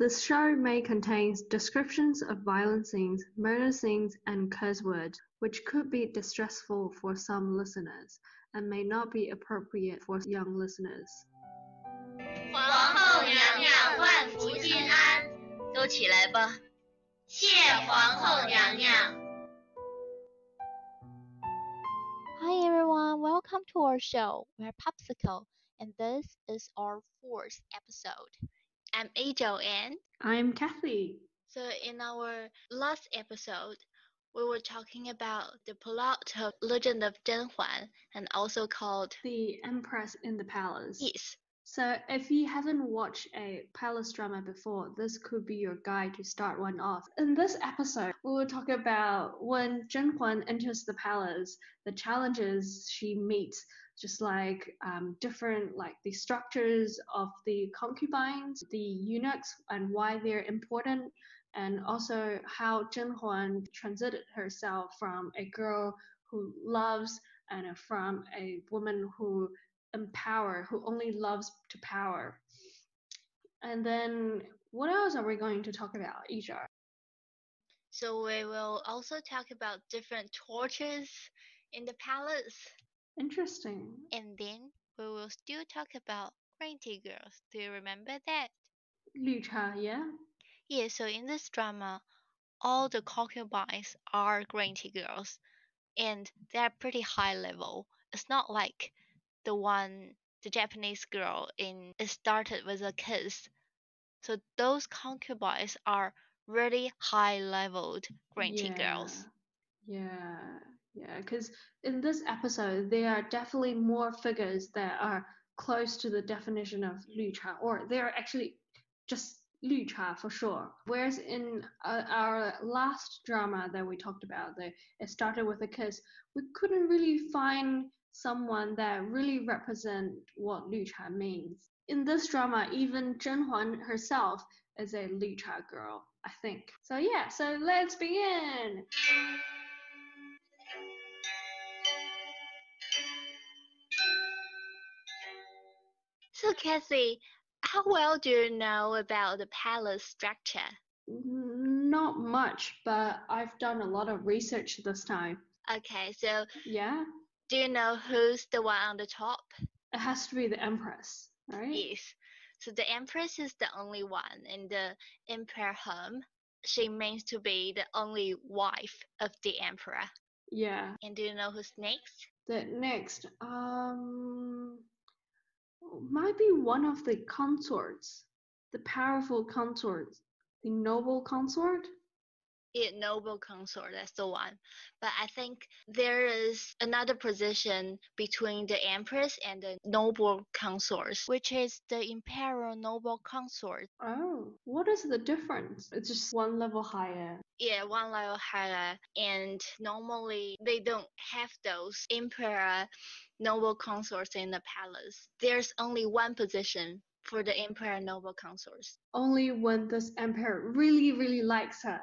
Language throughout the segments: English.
This show may contain descriptions of violent scenes, murder scenes and curse words, which could be distressful for some listeners, and may not be appropriate for young listeners. 皇后娘娘万福金安，都起来吧！谢皇后娘娘。Hi everyone, welcome to our show. We're PopC'ul, and this is our fourth episode. I'm Angel and I'm Cathy. so in our last episode, we were talking about the plot of Legend of Zhen Huan, and also called The Empress in the Palace. Yes. So, if you haven't watched a palace drama before, this could be your guide to start one off. In this episode, we will talk about when Zhen Huan enters the palace, the challenges she meets, just like um, different like the structures of the concubines, the eunuchs, and why they're important, and also how Zhen Huan transited herself from a girl who loves and from a woman who empower, who only loves to power. And then what else are we going to talk about, Yizhou? So we will also talk about different tortures in the palace, Interesting. and then we will still talk about green tea girls. Do you remember that? Lu Cha, yeah? Yeah, so in this drama, all the concubines are green tea girls, and they're pretty high level. It's not like the one, the Japanese girl in it started with a kiss. So those concubines are really high leveled green tea girls. Yeah, yeah, because in this episode, there are definitely more figures that are close to the definition of Lu Cha, or they're actually just Lu Cha for sure. Whereas in uh, our last drama that we talked about, the it started with a kiss, we couldn't really find someone that really represent what Lu Cha means. In this drama, even Zhen Huan herself is a Lu Cha girl, I think. So yeah, so let's begin. So Cathy, how well do you know about the palace structure? Not much, but I've done a lot of research this time. Okay, so Yeah, do you know who's the one on the top? it has to be the Empress, right? Yes. So the Empress is the only one in the Emperor home. She means to be the only wife of the Emperor. Yeah. And do you know who's next? The next, um, might be one of the consorts, the powerful consorts, the noble consort. Yeah, noble consort, that's the one. But I think there is another position between the Empress and the noble consorts, which is the Imperial noble consort. Oh, what is the difference? It's just one level higher. Yeah, one level higher. And normally they don't have those Emperor noble consorts in the palace. There's only one position for the Emperor noble consorts. Only when this emperor really, really likes her.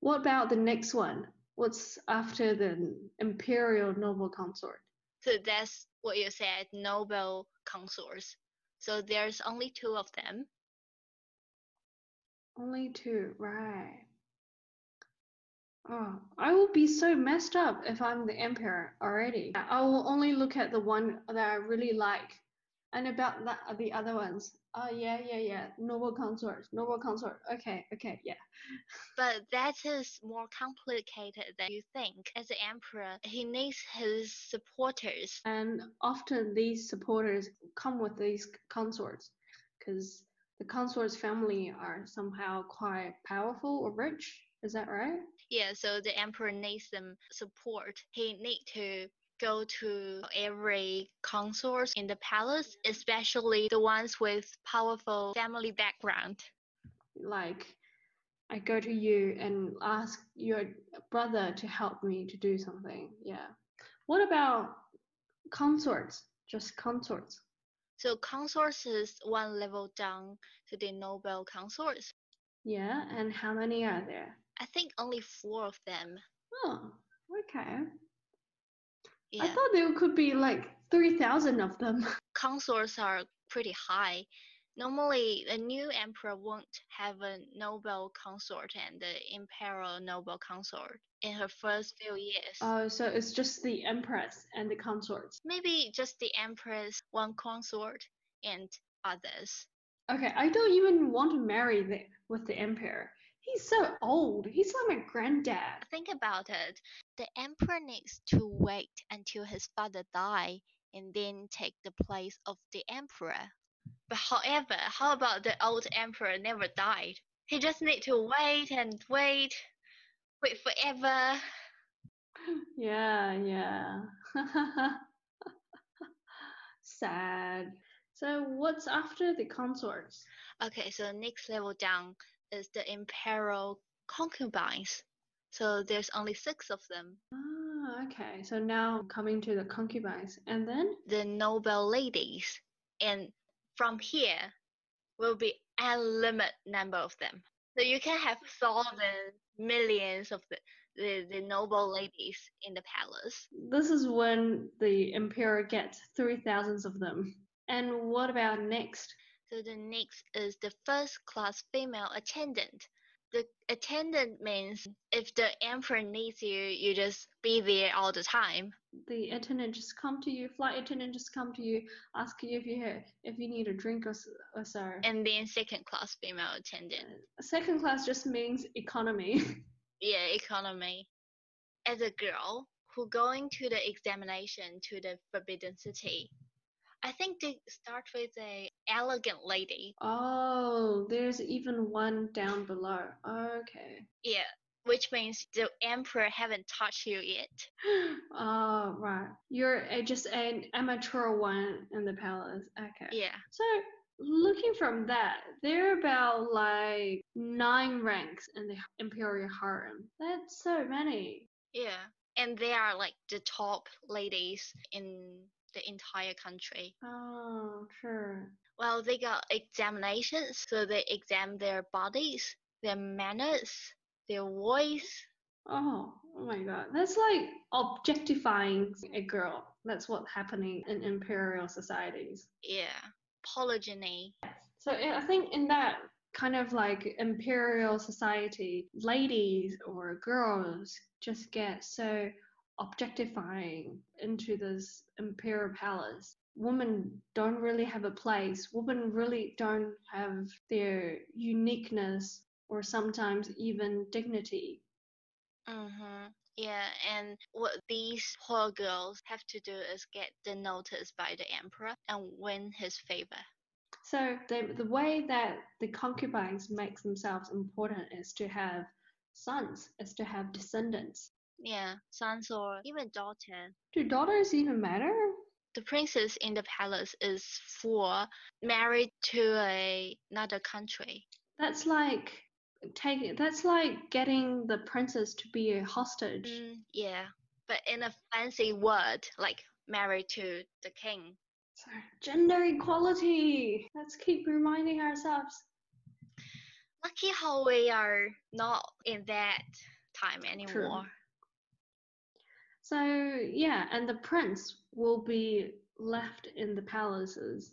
What about the next one? What's after the imperial noble consort? So that's what you said, noble consorts. So there's only two of them. Only two, right. Oh, I will be so messed up if I'm the emperor already. I will only look at the one that I really like. And about that, the other ones. Oh, yeah, yeah, yeah. Noble consort, noble consort. Okay, okay, yeah. But that is more complicated than you think. As the emperor, he needs his supporters. And often these supporters come with these consorts because the consort's family are somehow quite powerful or rich. Is that right? Yeah, so the emperor needs some support. He need to go to every consort in the palace, especially the ones with powerful family background. like I go to you and ask your brother to help me to do something. Yeah. What about consorts? Just consorts. So consorts is one level down to the noble consorts. Yeah. And how many are there? I think only four of them. Oh, okay. Yeah. I thought there could be like 3,000 of them. consorts are pretty high. Normally, the new emperor won't have a noble consort and the imperial noble consort in her first few years. Oh, so it's just the empress and the consorts. Maybe just the empress, one consort, and others. Okay, I don't even want to marry the, with the emperor. He's so old. He's like my granddad. Think about it. The emperor needs to wait until his father die and then take the place of the emperor. But however, how about the old emperor never died? He just need to wait and wait, wait forever. Yeah, yeah. Sad. So what's after the consorts? Okay, so next level down is the imperial concubines. So there's only six of them. Ah, okay. So now coming to the concubines, and then The noble ladies. And from here will be unlimited number of them. So you can have thousands, millions of the, the, the noble ladies in the palace. this is when the emperor gets three thousands of them. And what about next? So the next is the first class female attendant. The attendant means if the emperor needs you, you just be there all the time. The attendant just come to you, flight attendant just come to you, ask you if you ha- if you need a drink or, or so. And then second class female attendant. Uh, second class just means economy. Yeah, economy. As a girl who going to the examination to the Forbidden City, I think they start with a elegant lady. oh, there's even one down below. Okay. Yeah, which means the emperor haven't touched you yet. oh, right. You're a, just an amateur one in the palace. Okay. Yeah. So, looking from that, there are about like nine ranks in the imperial harem. That's so many. Yeah. And they are like the top ladies in the entire country. Oh, sure. Well, they got examinations, so they examine their bodies, their manners, their voice. Oh, oh my god. That's like objectifying a girl. That's what's happening in imperial societies. Yeah. Polygyny. So I I think in that kind of like imperial society, ladies or girls just get so objectifying into this imperial palace. Women don't really have a place. Women really don't have their uniqueness or sometimes even dignity. Mm-hmm. Yeah, and what these poor girls have to do is get the notice by the emperor and win his favor. So the the way that the concubines make themselves important is to have sons, is to have descendants. Yeah, sons or even daughter. Do daughters even matter? The princess in the palace is for married to a, another country. That's like taking that's like getting the princess to be a hostage. Mm, yeah, but in a fancy word, like married to the king. So gender equality. Let's keep reminding ourselves. Lucky how we are not in that time anymore. So yeah, and the prince will be left in the palaces.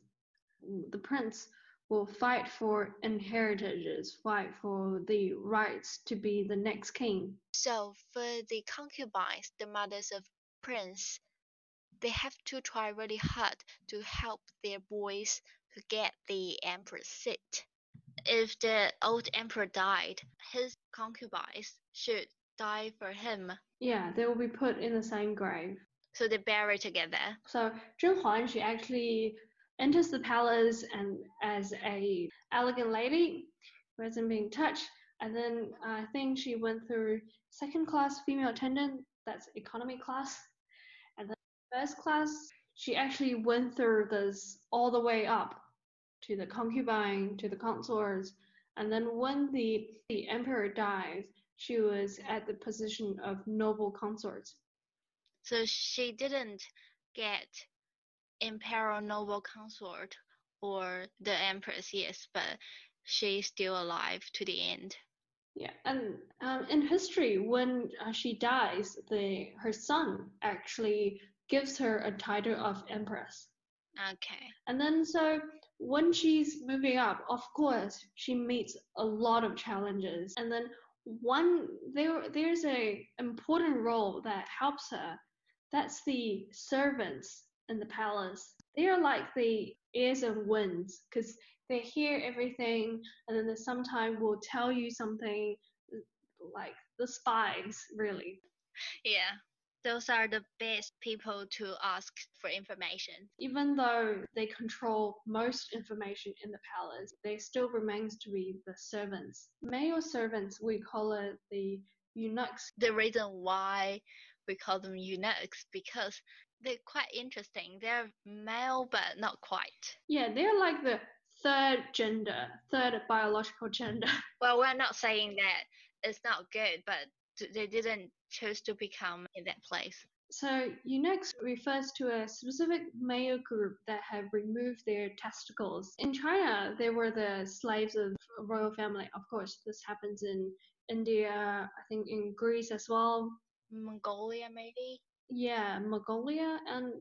The prince will fight for inheritages, fight for the rights to be the next king. So for the concubines, the mothers of prince, they have to try really hard to help their boys to get the emperor's seat. If the old emperor died, his concubines should die for him. Yeah, they will be put in the same grave. So they bury together. So Zhen Huan, she actually enters the palace and as a elegant lady, wasn't being touched. And then I think she went through second class female attendant, that's economy class, and then first class. She actually went through this all the way up to the concubine, to the consorts, and then when the the emperor dies, she was at the position of noble consort. So she didn't get imperial noble consort or the empress, yes, but she's still alive to the end. Yeah, and um, in history, when uh, she dies, the her son actually gives her a title of empress. Okay. And then so when she's moving up, of course, she meets a lot of challenges. And then one there there's a important role that helps her. That's the servants in the palace. They are like the ears and winds because they hear everything and then they sometimes will tell you something like the spies really. Yeah those are the best people to ask for information. Even though they control most information in the palace, they still remains to be the servants. Male servants, we call it the eunuchs. The reason why we call them eunuchs because they're quite interesting. They're male but not quite. Yeah, they're like the third gender, third biological gender. Well, we're not saying that it's not good, but they didn't choose to become in that place. So eunuchs refers to a specific male group that have removed their testicles. In China, they were the slaves of royal family. Of course, this happens in India, I think in Greece as well. Mongolia, maybe? Yeah, Mongolia. And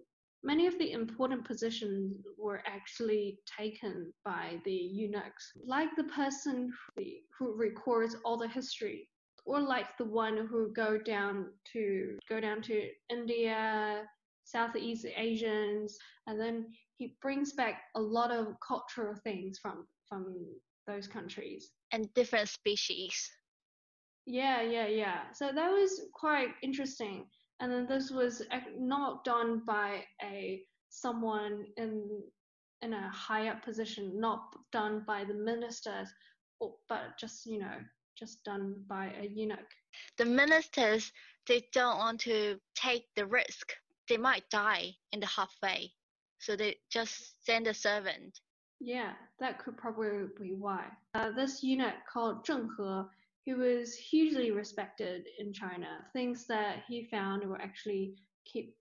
many of the important positions were actually taken by the eunuchs. Like the person who records all the history or like the one who go down to go down to India, Southeast Asians, and then he brings back a lot of cultural things from from those countries and different species. Yeah, yeah, yeah. So that was quite interesting. And then this was not done by a someone in in a higher position, not done by the ministers, but just you know just done by a eunuch. The ministers, they don't want to take the risk. They might die in the halfway. So they just send a servant. Yeah, that could probably be why. Uh, this eunuch called Zheng He, he was hugely respected in China. Things that he found were actually keep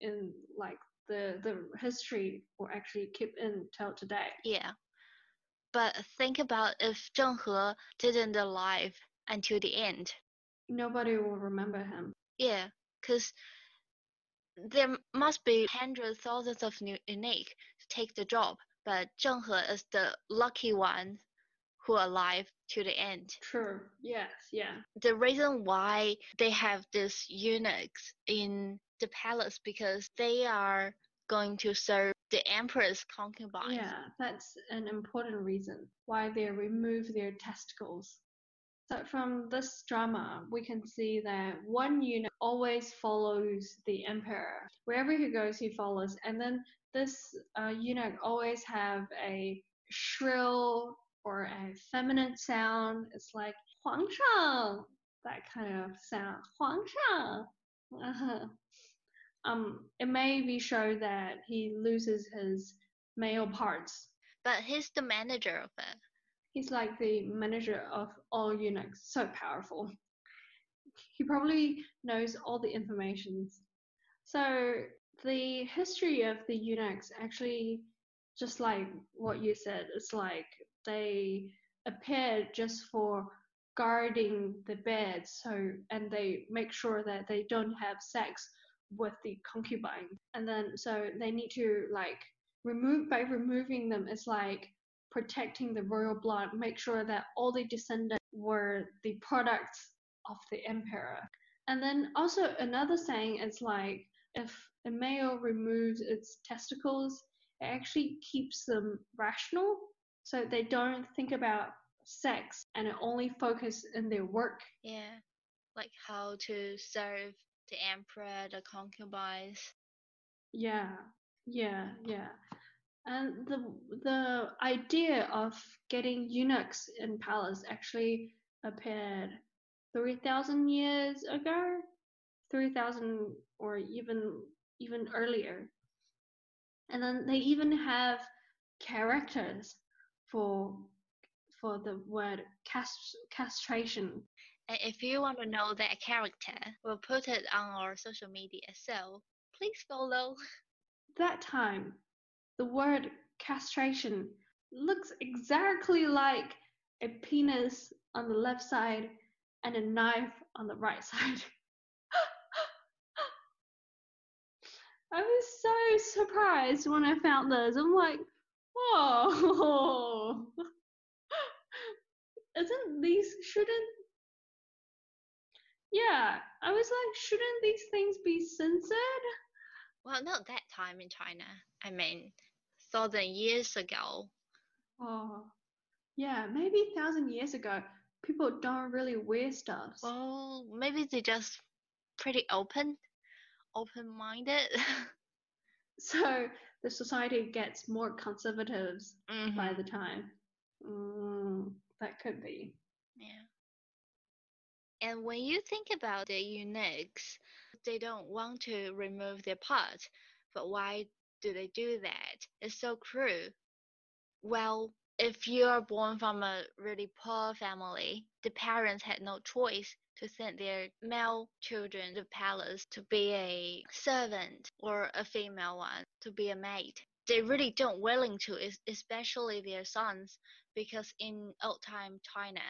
in like the the history will actually keep in till today. Yeah. But think about if Zheng He didn't alive until the end. Nobody will remember him. Yeah, because there must be hundreds, thousands of new unique to take the job, but Zheng He is the lucky one who alive to the end. True. Yes. Yeah. The reason why they have these eunuchs in the palace because they are going to serve the emperor's concubine. Yeah, that's an important reason why they remove their testicles. So from this drama, we can see that one eunuch always follows the emperor. Wherever he goes, he follows. And then this uh, eunuch always have a shrill or a feminine sound. It's like Huang Shang, that kind of sound. Huang Shang. Um, it may be shown that he loses his male parts. But he's the manager of it. He's like the manager of all eunuchs, so powerful. He probably knows all the information. So the history of the eunuchs actually, just like what you said, it's like they appeared just for guarding the bed so and they make sure that they don't have sex with the concubine. And then so they need to like remove by removing them it's like protecting the royal blood make sure that all the descendants were the products of the emperor. And then also another saying is like if a male removes its testicles it actually keeps them rational. So they don't think about sex and only focus in their work. Yeah like how to serve the emperor, the concubines. Yeah, yeah, yeah. And the the idea of getting eunuchs in palace actually appeared three thousand years ago, three thousand or even even earlier. And then they even have characters for for the word cast, castration. And if you want to know that character, we'll put it on our social media, so please follow. That time, the word castration looks exactly like a penis on the left side and a knife on the right side. I was so surprised when I found this. I'm like, Oh, isn't these shouldn't? Yeah, I was like, shouldn't these things be censored? Well, not that time in China. I mean, thousand years ago. Oh, yeah, maybe a thousand years ago, people don't really wear stuff. Well, maybe they're just pretty open, open-minded. So the society gets more conservatives by Mhm. the time. Mm, that could be. Yeah. And when you think about the eunuchs, they don't want to remove their part. But why do they do that? It's so cruel. Well, if you're born from a really poor family, the parents had no choice to send their male children to palace to be a servant or a female one to be a maid. They really don't willing to, especially their sons, because in old time China,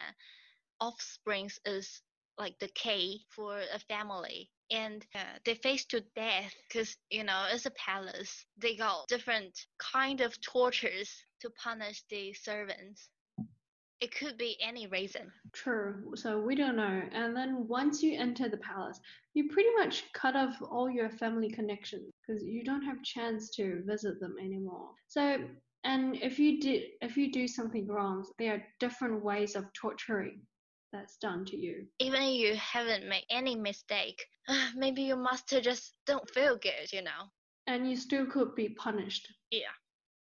offsprings is like the key for a family and uh, they face to death because you know it's a palace they got different kind of tortures to punish the servants it could be any reason True. So we don't know. And then once you enter the palace, you pretty much cut off all your family connections because you don't have chance to visit them anymore. So and if you did if you do something wrong, there are different ways of torturing that's done to you. even if you haven't made any mistake maybe your master just don't feel good you know And you still could be punished. yeah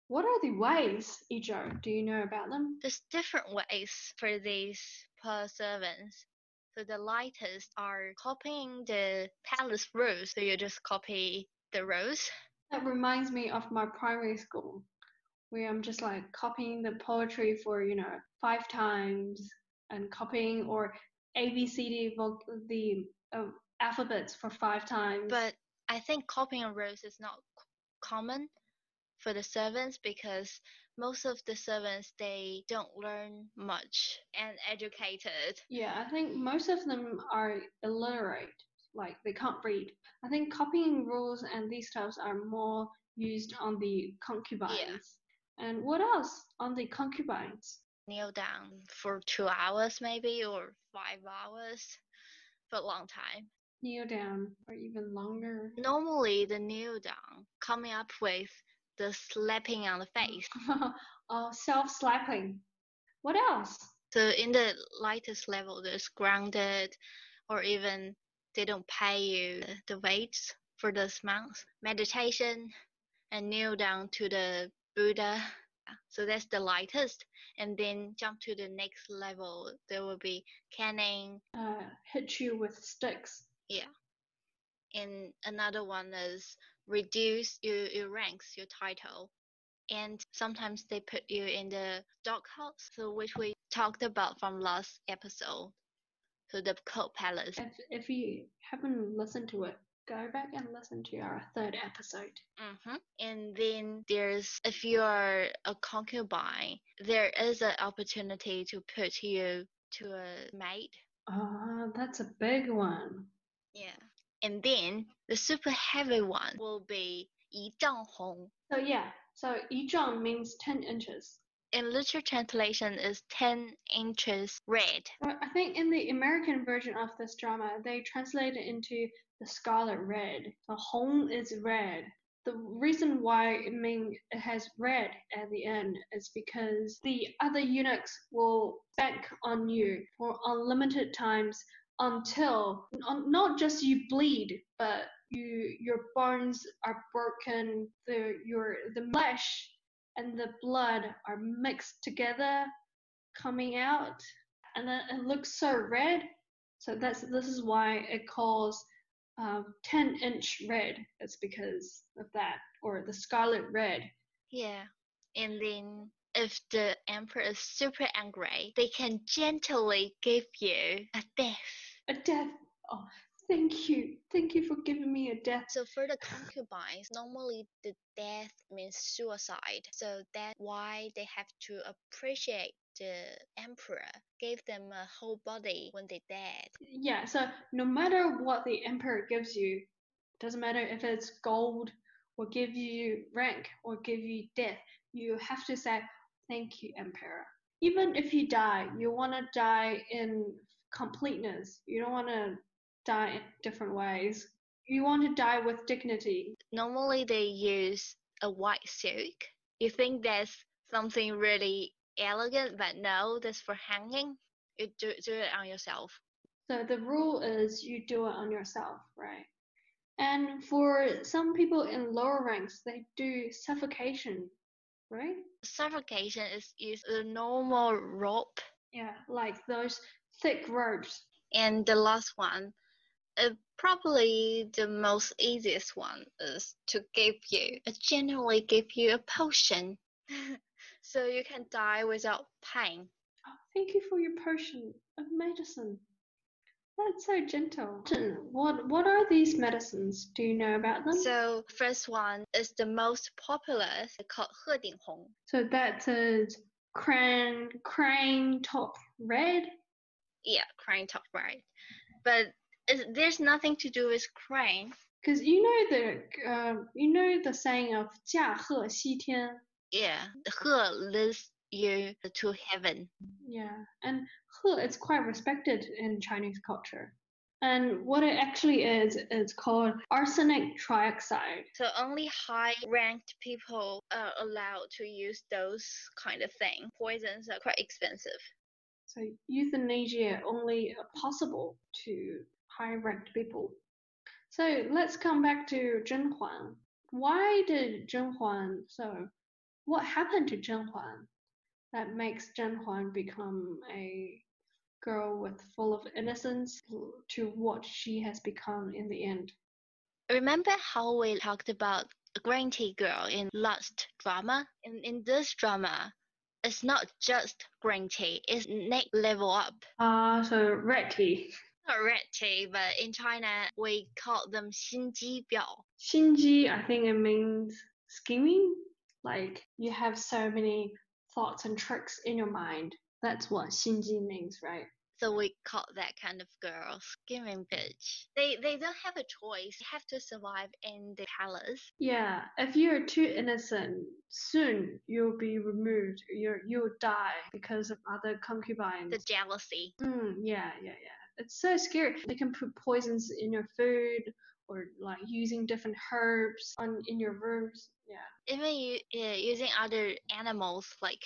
What are the ways, Yizhou? Do you know about them? there's different ways for these poor servants. So the lightest are copying the palace rules. So you just copy the rules. That reminds me of my primary school, where I'm just like copying the poetry for, you know, five times and copying or ABCD voc the uh, alphabets for five times. But I think copying rules is not c- common for the servants because most of the servants they don't learn much and educated. yeah, I think most of them are illiterate, like they can't read. I think copying rules and these stuffs are more used on the concubines. Yeah. And what else on the concubines? Kneel down for two hours maybe or five hours for a long time. Kneel down or even longer. normally the kneel down coming up with the slapping on the face. oh, self-slapping. What else? So in the lightest level, there's grounded, or even they don't pay you the weights for those months. Meditation and kneel down to the Buddha. So that's the lightest. And then jump to the next level, there will be canning. Uh, hit you with sticks. Yeah. And another one is reduce your, your ranks, your title. And sometimes they put you in the doghouse, so which we talked about from last episode. So the cold palace. If if you haven't listened to it, go back and listen to our third episode. hmm And then there's if you are a concubine, there is an opportunity to put you to a maid. Oh, that's a big one. Yeah. And then the super heavy one will be 一丈红. So yeah, so 一丈 means ten inches. In literal translation is 10 inches red. I think in the American version of this drama, they translate it into the scarlet red. The hong is red. The reason why it it has red at the end is because the other eunuchs will bank on you for unlimited times until not just you bleed, but you your bones are broken, the your the flesh and the blood are mixed together, coming out, and then it looks so red. So that's this is why it calls um, 10 inch red. It's because of that, or the scarlet red. Yeah. And then if the emperor is super angry, they can gently give you a death. A death. Oh, thank you, thank you for giving me a death. So for the concubines, normally the death means suicide. So that's why they have to appreciate the emperor, give them a whole body when they dead. Yeah. So no matter what the emperor gives you, doesn't matter if it's gold or give you rank or give you death, you have to say, Thank you, Emperor. Even if you die, you want to die in completeness. You don't want to die in different ways. You want to die with dignity. Normally they use a white silk. You think that's something really elegant, but no, that's for hanging. You do, do it on yourself. So the rule is you do it on yourself, right? And for some people in lower ranks, they do suffocation, right? Suffocation is use a normal rope. Yeah, like those thick ropes. And the last one, uh, probably the most easiest one is to give you, uh, generally give you a potion, so you can die without pain. Oh, thank you for your potion of medicine. That's so gentle. What what are these medicines? Do you know about them? So first one is the most popular called He Ding Hong. So that's a crane crane top red. Yeah, crane top red. But there's nothing to do with crane. Because you know the uh, you know the saying of 驾鹤西天. Yeah, 鹤 lifts you to heaven. Yeah, and He is quite respected in Chinese culture. And what it actually is, is called arsenic trioxide. So only high ranked people are allowed to use those kind of thing. Poisons are quite expensive. So euthanasia only possible to high ranked people. So let's come back to Zhen Huan. Why did Zhen Huan so what happened to Zhen Huan that makes Zhen Huan become a girl with full of innocence to what she has become in the end. Remember how we talked about a green tea girl in last drama? In in this drama, it's not just green tea, it's next level up. Ah, uh, so red tea not red tea, but in China we call them xinji biao. Xinji, I think it means scheming. Like you have so many thoughts and tricks in your mind. That's what xinji means, right? So we call that kind of girl scheming bitch. They they don't have a choice. They have to survive in the palace. Yeah, if you're too innocent, soon you'll be removed. You you'll die because of other concubines. The jealousy. Mm, yeah, yeah, yeah. It's so scary. They can put poisons in your food or like using different herbs on in your rooms. Yeah. Even you, yeah, using other animals like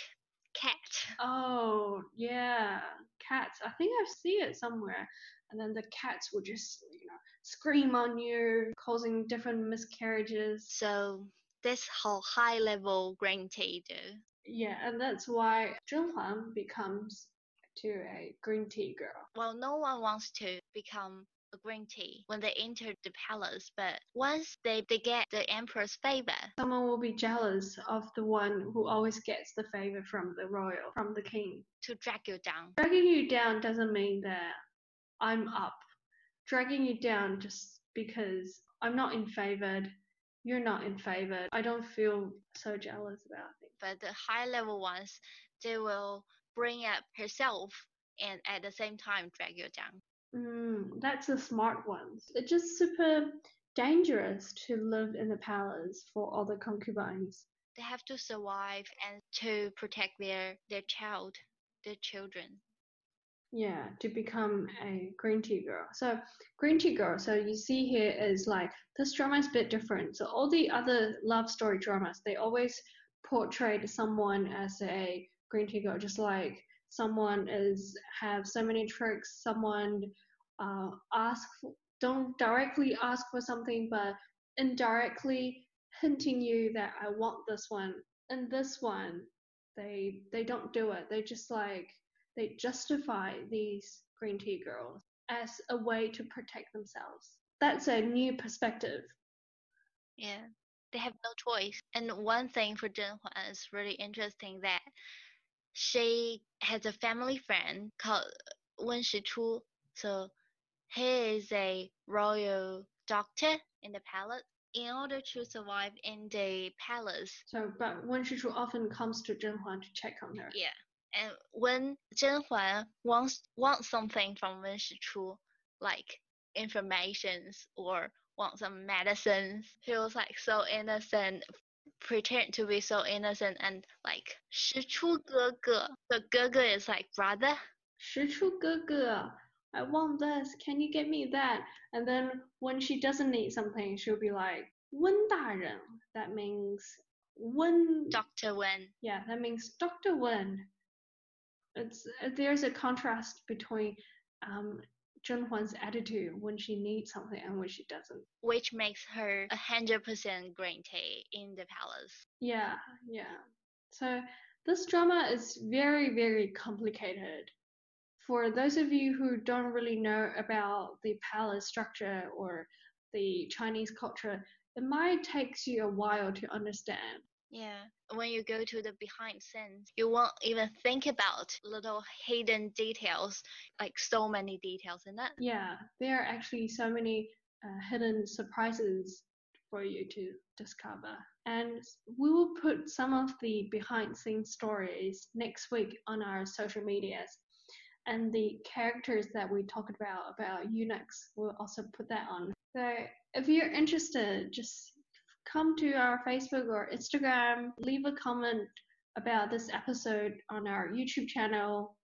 cat. Oh yeah, cats. I think I've seen it somewhere. And then the cats will just, you know, scream on you, causing different miscarriages. So that's how high level do. Yeah, and that's why Zhen becomes to a green tea girl. Well, no one wants to become a green tea when they enter the palace, but once they, they get the emperor's favor, someone will be jealous of the one who always gets the favor from the royal, from the king. To drag you down. Dragging you down doesn't mean that I'm up. Dragging you down just because I'm not in favored, you're not in favor. I don't feel so jealous about it. But the high level ones, they will bring up herself and at the same time drag you down. Mm, that's a smart one. It's just super dangerous to live in the palace for all the concubines. They have to survive and to protect their their child, their children. Yeah, to become a green tea girl. So green tea girl. So you see here is like this drama is a bit different. So all the other love story dramas, they always portrayed someone as a green tea girl, just like someone is have so many tricks someone uh, ask don't directly ask for something but indirectly hinting you that i want this one and this one they they don't do it. They just like they justify these green tea girls as a way to protect themselves. That's a new perspective. Yeah. They have no choice. And one thing for Zhen Huan is really interesting that she has a family friend called Wen Shichu. So he is a royal doctor in the palace. In order to survive in the palace. So, but Wen Shichu often comes to Zhen Huan to check on her. Yeah. And when Zhen Huan wants wants something from Wen Shichu, like informations or want some medicines. He was like so innocent, pretend to be so innocent and like 石出哥哥. The 哥哥 is like brother. 石出哥哥, I want this. Can you get me that? And then when she doesn't need something, she'll be like 温大人. That means 温 Dr. Wen. Yeah, that means Dr. Wen. It's there's a contrast between um, Zhenhuan's attitude when she needs something and when she doesn't. which makes her a hundred percent green tea in the palace. Yeah, yeah. So this drama is very, very complicated. For those of you who don't really know about the palace structure or the Chinese culture, it might take you a while to understand. Yeah, when you go to the behind scenes, you won't even think about little hidden details, like so many details in that. Yeah, there are actually so many uh, hidden surprises for you to discover. And we will put some of the behind scenes stories next week on our social medias. And the characters that we talked about, about eunuchs, we'll also put that on. So if you're interested, just come to our Facebook or Instagram, leave a comment about this episode on our YouTube channel.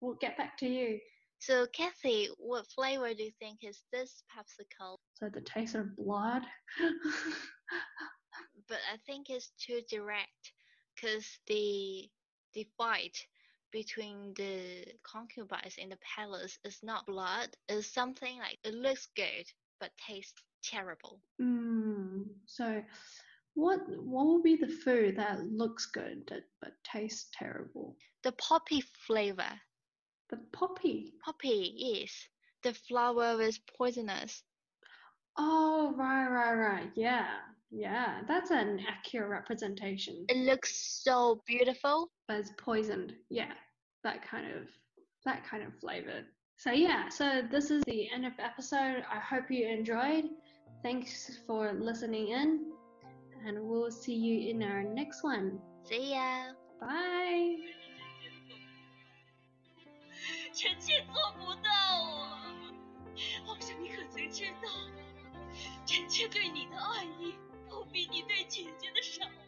We'll get back to you. So, Cathy, what flavor do you think is this popsicle? So the taste of blood. But I think it's too direct, cause the the fight between the concubines in the palace is not blood. It's something like it looks good but tastes terrible. Mm, so what what will be the food that looks good that, but tastes terrible? The poppy flavor. The poppy. Poppy yes. the flower is poisonous. Oh right, right, right. Yeah. Yeah. That's an accurate representation. It looks so beautiful. But it's poisoned. Yeah. That kind of that kind of flavor. So yeah, so this is the end of the episode. I hope you enjoyed. Thanks for listening in. And we'll see you in our next one. See ya. Bye. 臣妾做不到啊！皇上，你可曾知道，臣妾对你的爱意，不比你对姐姐的少。